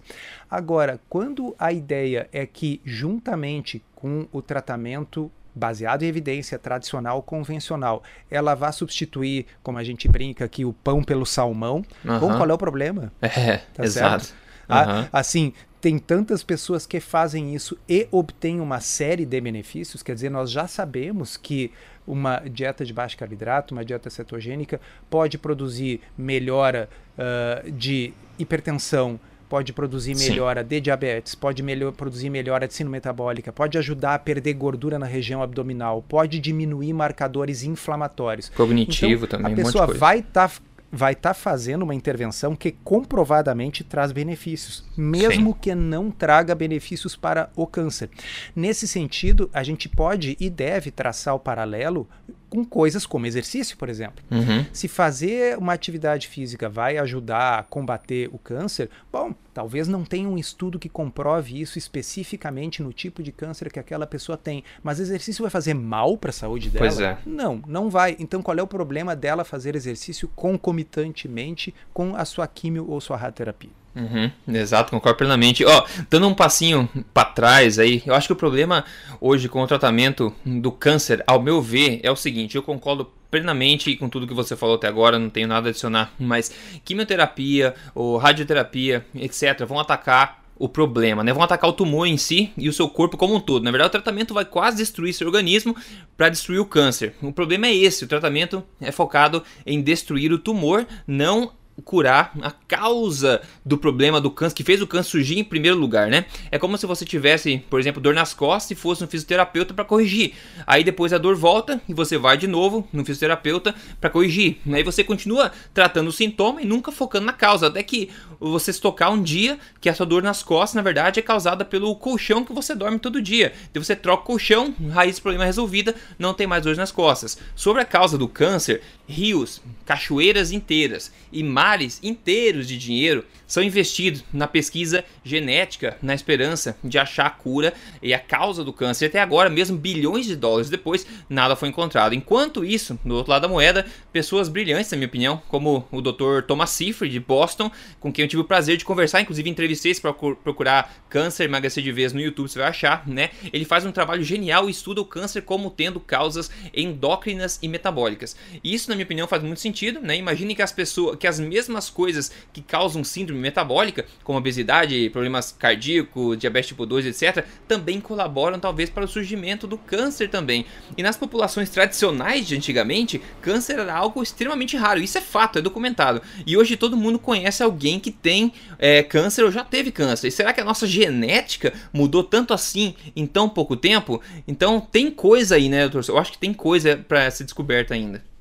Agora, quando a ideia é que, juntamente com o tratamento baseado em evidência tradicional convencional, ela vai substituir, como a gente brinca aqui, o pão pelo salmão. Uhum. Bom, qual é o problema? <laughs> É, tá exato. Uhum. assim, tem tantas pessoas que fazem isso e obtêm uma série de benefícios, quer dizer, nós já sabemos que uma dieta de baixo carboidrato, uma dieta cetogênica, pode produzir melhora uh, de hipertensão, pode produzir melhora Sim. de diabetes, pode melhor, produzir melhora de síndrome metabólica, pode ajudar a perder gordura na região abdominal, pode diminuir marcadores inflamatórios. Cognitivo então, também. A pessoa um vai estar tá vai tá fazendo uma intervenção que comprovadamente traz benefícios, mesmo Sim. que não traga benefícios para o câncer. Nesse sentido, a gente pode e deve traçar o paralelo com coisas como exercício, por exemplo. Uhum. Se fazer uma atividade física vai ajudar a combater o câncer, bom, talvez não tenha um estudo que comprove isso especificamente no tipo de câncer que aquela pessoa tem, mas exercício vai fazer mal para a saúde dela? Pois é. Não, não vai. Então qual é o problema dela fazer exercício concomitantemente com a sua quimio ou sua radioterapia? Uhum, exato, concordo plenamente. Ó, dando um passinho para trás aí, eu acho que o problema hoje com o tratamento do câncer, ao meu ver, é o seguinte: eu concordo plenamente com tudo que você falou até agora, não tenho nada a adicionar, mas quimioterapia ou radioterapia, etc., vão atacar o problema, né? Vão atacar o tumor em si e o seu corpo como um todo. Na verdade, o tratamento vai quase destruir seu organismo para destruir o câncer. O problema é esse: o tratamento é focado em destruir o tumor, não curar a causa do problema do câncer, que fez o câncer surgir em primeiro lugar, né? É como se você tivesse, por exemplo, dor nas costas e fosse um fisioterapeuta para corrigir. Aí depois a dor volta e você vai de novo no fisioterapeuta para corrigir. Aí você continua tratando o sintoma e nunca focando na causa, até que você se tocar um dia que a sua dor nas costas, na verdade, é causada pelo colchão que você dorme todo dia. Então você troca o colchão, raiz do problema resolvida, não tem mais dor nas costas. Sobre a causa do câncer, rios, cachoeiras inteiras e mares inteiros de dinheiro são investidos na pesquisa genética, na esperança de achar a cura e a causa do câncer. Até agora, mesmo bilhões de dólares depois, nada foi encontrado. Enquanto isso, do outro lado da moeda, pessoas brilhantes, na minha opinião, como o Dr. Thomas Seyfried de Boston, com quem eu tive o prazer de conversar, inclusive entrevistei para procurar câncer emagrecer de vez no YouTube, você vai achar, né? Ele faz um trabalho genial e estuda o câncer como tendo causas endócrinas e metabólicas. E isso, na minha opinião, faz muito sentido, né? Imagine que as pessoas, que as mesmas coisas que causam síndrome metabólica, como obesidade, problemas cardíacos, diabetes tipo 2, etc., também colaboram talvez para o surgimento do câncer também. E nas populações tradicionais de antigamente, câncer era algo extremamente raro. Isso é fato, é documentado. E hoje todo mundo conhece alguém que tem é, câncer ou já teve câncer. E será que a nossa genética mudou tanto assim em tão pouco tempo? Então tem coisa aí, né, doutor? Eu acho que tem coisa para ser descoberta ainda.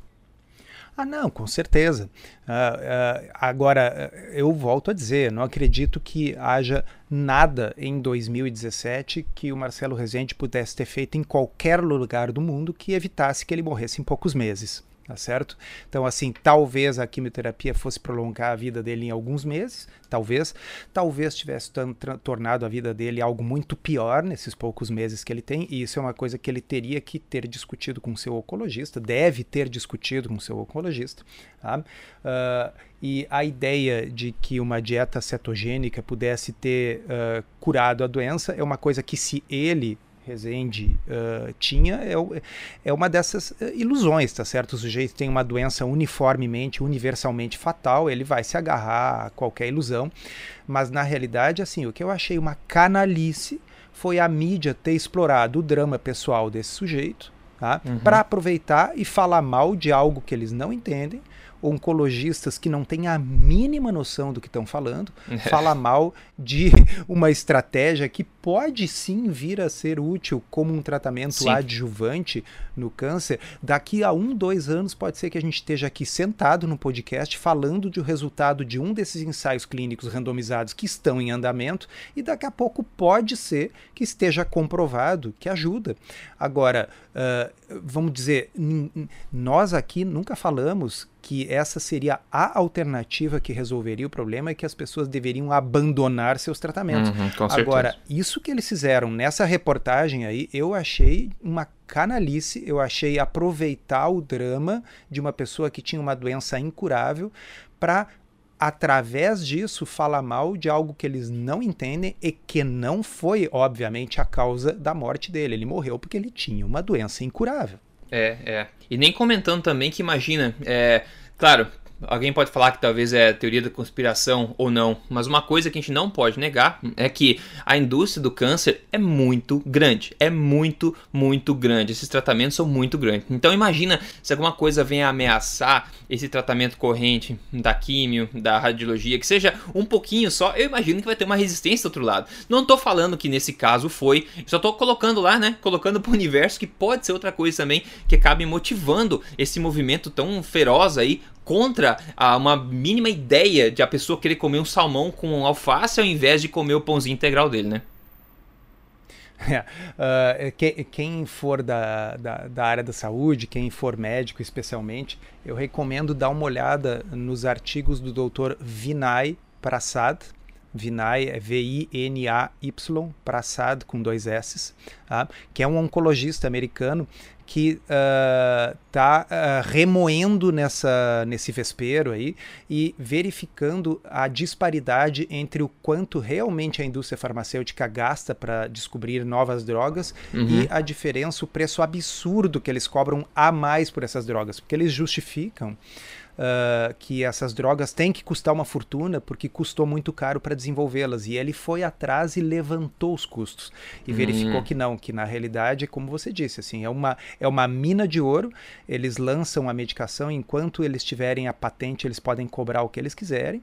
Ah, não, com certeza. Uh, uh, agora, eu volto a dizer, não acredito que haja nada em 2017 que o Marcelo Rezende pudesse ter feito em qualquer lugar do mundo que evitasse que ele morresse em poucos meses tá certo? Então, assim, talvez a quimioterapia fosse prolongar a vida dele em alguns meses, talvez, talvez tivesse tornado a vida dele algo muito pior nesses poucos meses que ele tem, e isso é uma coisa que ele teria que ter discutido com seu oncologista, deve ter discutido com seu oncologista, tá? Uh, e a ideia de que uma dieta cetogênica pudesse ter uh, curado a doença é uma coisa que se ele Rezende uh, tinha é, é uma dessas uh, ilusões, tá certo? O sujeito tem uma doença uniformemente, universalmente fatal, ele vai se agarrar a qualquer ilusão, mas na realidade, assim, o que eu achei uma canalice foi a mídia ter explorado o drama pessoal desse sujeito, tá? Uhum. Para aproveitar e falar mal de algo que eles não entendem oncologistas que não têm a mínima noção do que estão falando, é. fala mal de <laughs> uma estratégia que pode sim vir a ser útil como um tratamento sim. adjuvante no câncer. Daqui a um, dois anos, pode ser que a gente esteja aqui sentado no podcast falando do resultado de um desses ensaios clínicos randomizados que estão em andamento, e daqui a pouco pode ser que esteja comprovado que ajuda. Agora, uh, vamos dizer, nós aqui nunca falamos que essa seria a alternativa que resolveria o problema e que as pessoas deveriam abandonar seus tratamentos. Uhum, Agora, isso que eles fizeram nessa reportagem aí, eu achei uma canalice, eu achei aproveitar o drama de uma pessoa que tinha uma doença incurável para através disso falar mal de algo que eles não entendem e que não foi, obviamente, a causa da morte dele. Ele morreu porque ele tinha uma doença incurável. É, é. E nem comentando também que imagina, é, claro, Alguém pode falar que talvez é teoria da conspiração ou não, mas uma coisa que a gente não pode negar é que a indústria do câncer é muito grande. É muito, muito grande. Esses tratamentos são muito grandes. Então imagina se alguma coisa vem ameaçar esse tratamento corrente da químio, da radiologia, que seja um pouquinho só, eu imagino que vai ter uma resistência do outro lado. Não estou falando que nesse caso foi, só estou colocando lá, né? Colocando para o universo que pode ser outra coisa também que acabe motivando esse movimento tão feroz aí contra a, uma mínima ideia de a pessoa querer comer um salmão com alface ao invés de comer o pãozinho integral dele, né? <laughs> É, uh, que, quem for da, da, da, área da saúde, quem for médico especialmente, eu recomendo dar uma olhada nos artigos do Dr. Vinay Prasad. Vinay é V-I-N-A-Y, Prasad com dois S, tá? que é um oncologista americano que está uh, uh, remoendo nessa, nesse vespeiro aí e verificando a disparidade entre o quanto realmente a indústria farmacêutica gasta para descobrir novas drogas uhum. e a diferença, o preço absurdo que eles cobram a mais por essas drogas, porque eles justificam uh, que essas drogas têm que custar uma fortuna porque custou muito caro para desenvolvê-las. E ele foi atrás e levantou os custos e hum. verificou que não, que na realidade, como você disse, assim, é uma, é uma mina de ouro. Eles lançam a medicação enquanto eles tiverem a patente, eles podem cobrar o que eles quiserem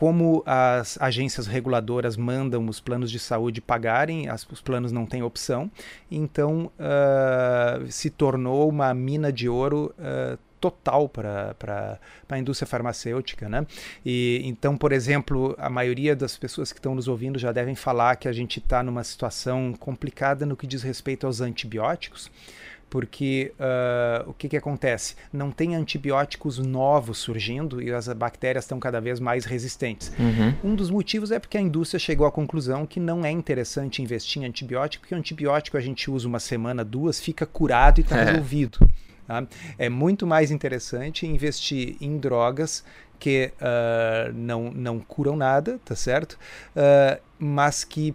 como as agências reguladoras mandam os planos de saúde pagarem, as, os planos não têm opção, então uh, se tornou uma mina de ouro uh, total para a indústria farmacêutica. Né? E, então, por exemplo, a maioria das pessoas que estão nos ouvindo já devem falar que a gente está numa situação complicada no que diz respeito aos antibióticos porque uh, o que, que acontece? Não tem antibióticos novos surgindo e as bactérias estão cada vez mais resistentes. Uhum. Um dos motivos é porque a indústria chegou à conclusão que não é interessante investir em antibiótico, porque o antibiótico a gente usa uma semana, duas, fica curado e está é. resolvido. Tá? É muito mais interessante investir em drogas que uh, não, não curam nada, tá certo? Uh, mas que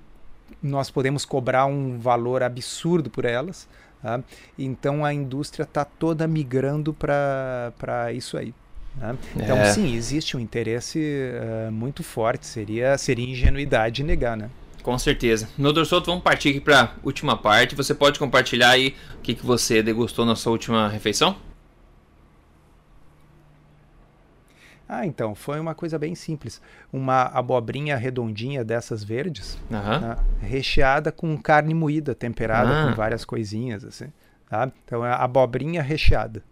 nós podemos cobrar um valor absurdo por elas. Tá? Então a indústria está toda migrando para isso aí. Né? Então, é. sim, existe um interesse uh, muito forte. Seria, seria ingenuidade negar, né? Com certeza. No Dorsoto, vamos partir aqui para a última parte. Você pode compartilhar aí o que, que você degustou na sua última refeição? Ah, então, foi uma coisa bem simples. Uma abobrinha redondinha dessas verdes, uhum. né, recheada com carne moída, temperada ah. com várias coisinhas, assim. Tá? Então, é abobrinha recheada.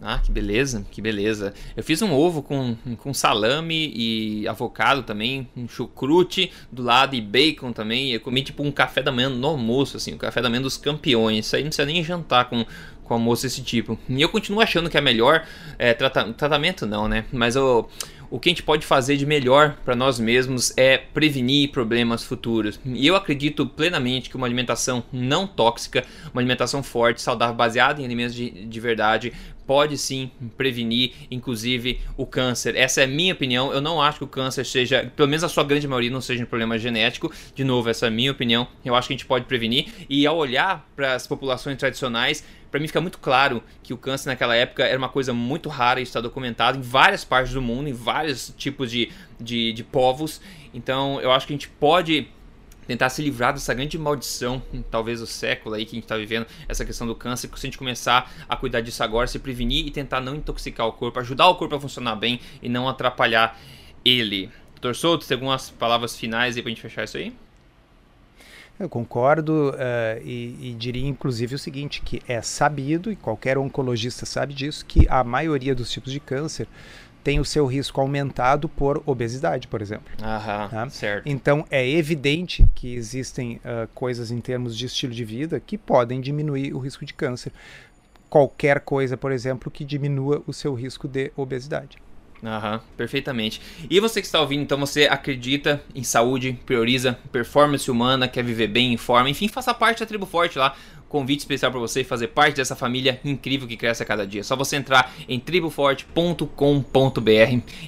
Ah, que beleza, que beleza. Eu fiz um ovo com, com salame e avocado também, um chucrute do lado e bacon também. Eu comi tipo um café da manhã no almoço, assim, o café da manhã dos campeões. Isso aí não precisa nem jantar com, com almoço desse tipo. E eu continuo achando que é melhor é, trata, tratamento não, né? Mas eu o que a gente pode fazer de melhor para nós mesmos é prevenir problemas futuros. E eu acredito plenamente que uma alimentação não tóxica, uma alimentação forte, saudável, baseada em alimentos de, de verdade, pode sim prevenir, inclusive, o câncer. Essa é a minha opinião. Eu não acho que o câncer seja, pelo menos a sua grande maioria, não seja um problema genético. De novo, essa é a minha opinião. Eu acho que a gente pode prevenir. E ao olhar para as populações tradicionais, para mim fica muito claro que o câncer naquela época era uma coisa muito rara e está documentado em várias partes do mundo, em vários tipos de, de, de povos. Então eu acho que a gente pode tentar se livrar dessa grande maldição, <laughs> talvez o século aí que a gente está vivendo, essa questão do câncer, se a gente começar a cuidar disso agora, se prevenir e tentar não intoxicar o corpo, ajudar o corpo a funcionar bem e não atrapalhar ele. Doutor Souto, tem algumas palavras finais aí para a gente fechar isso aí? Eu concordo uh, e, e, diria inclusive o seguinte, que é sabido, e qualquer oncologista sabe disso, que a maioria dos tipos de câncer tem o seu risco aumentado por obesidade, por exemplo. Aham, tá? certo. Então é evidente que existem uh, coisas em termos de estilo de vida que podem diminuir o risco de câncer. Qualquer coisa, por exemplo, que diminua o seu risco de obesidade. Aham, perfeitamente. E você que está ouvindo, então você acredita em saúde, prioriza performance humana, quer viver bem em forma, enfim, faça parte da tribo forte lá convite especial para você fazer parte dessa família incrível que cresce a cada dia. Só você entrar em triboforte.com.br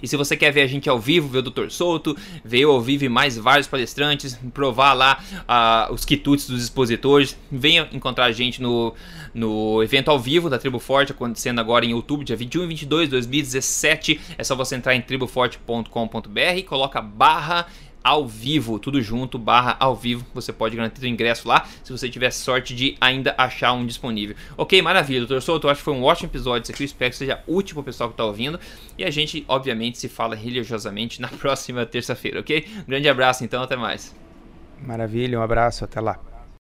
e se você quer ver a gente ao vivo, ver o Dr. Souto, ver ao vivo mais vários palestrantes, provar lá uh, os quitutes dos expositores, venha encontrar a gente no, no evento ao vivo da Tribo Forte, acontecendo agora em outubro, dia 21 e 22 de 2017. É só você entrar em triboforte.com.br e coloca barra ao vivo, tudo junto, barra ao vivo. Você pode garantir o ingresso lá, se você tiver sorte de ainda achar um disponível. Ok, maravilha, doutor Souto, acho que foi um ótimo episódio isso aqui, espero que seja útil para o pessoal que está ouvindo. E a gente, obviamente, se fala religiosamente na <laughs> próxima terça-feira, ok? Um grande abraço, então, até mais. Maravilha, um abraço, até lá.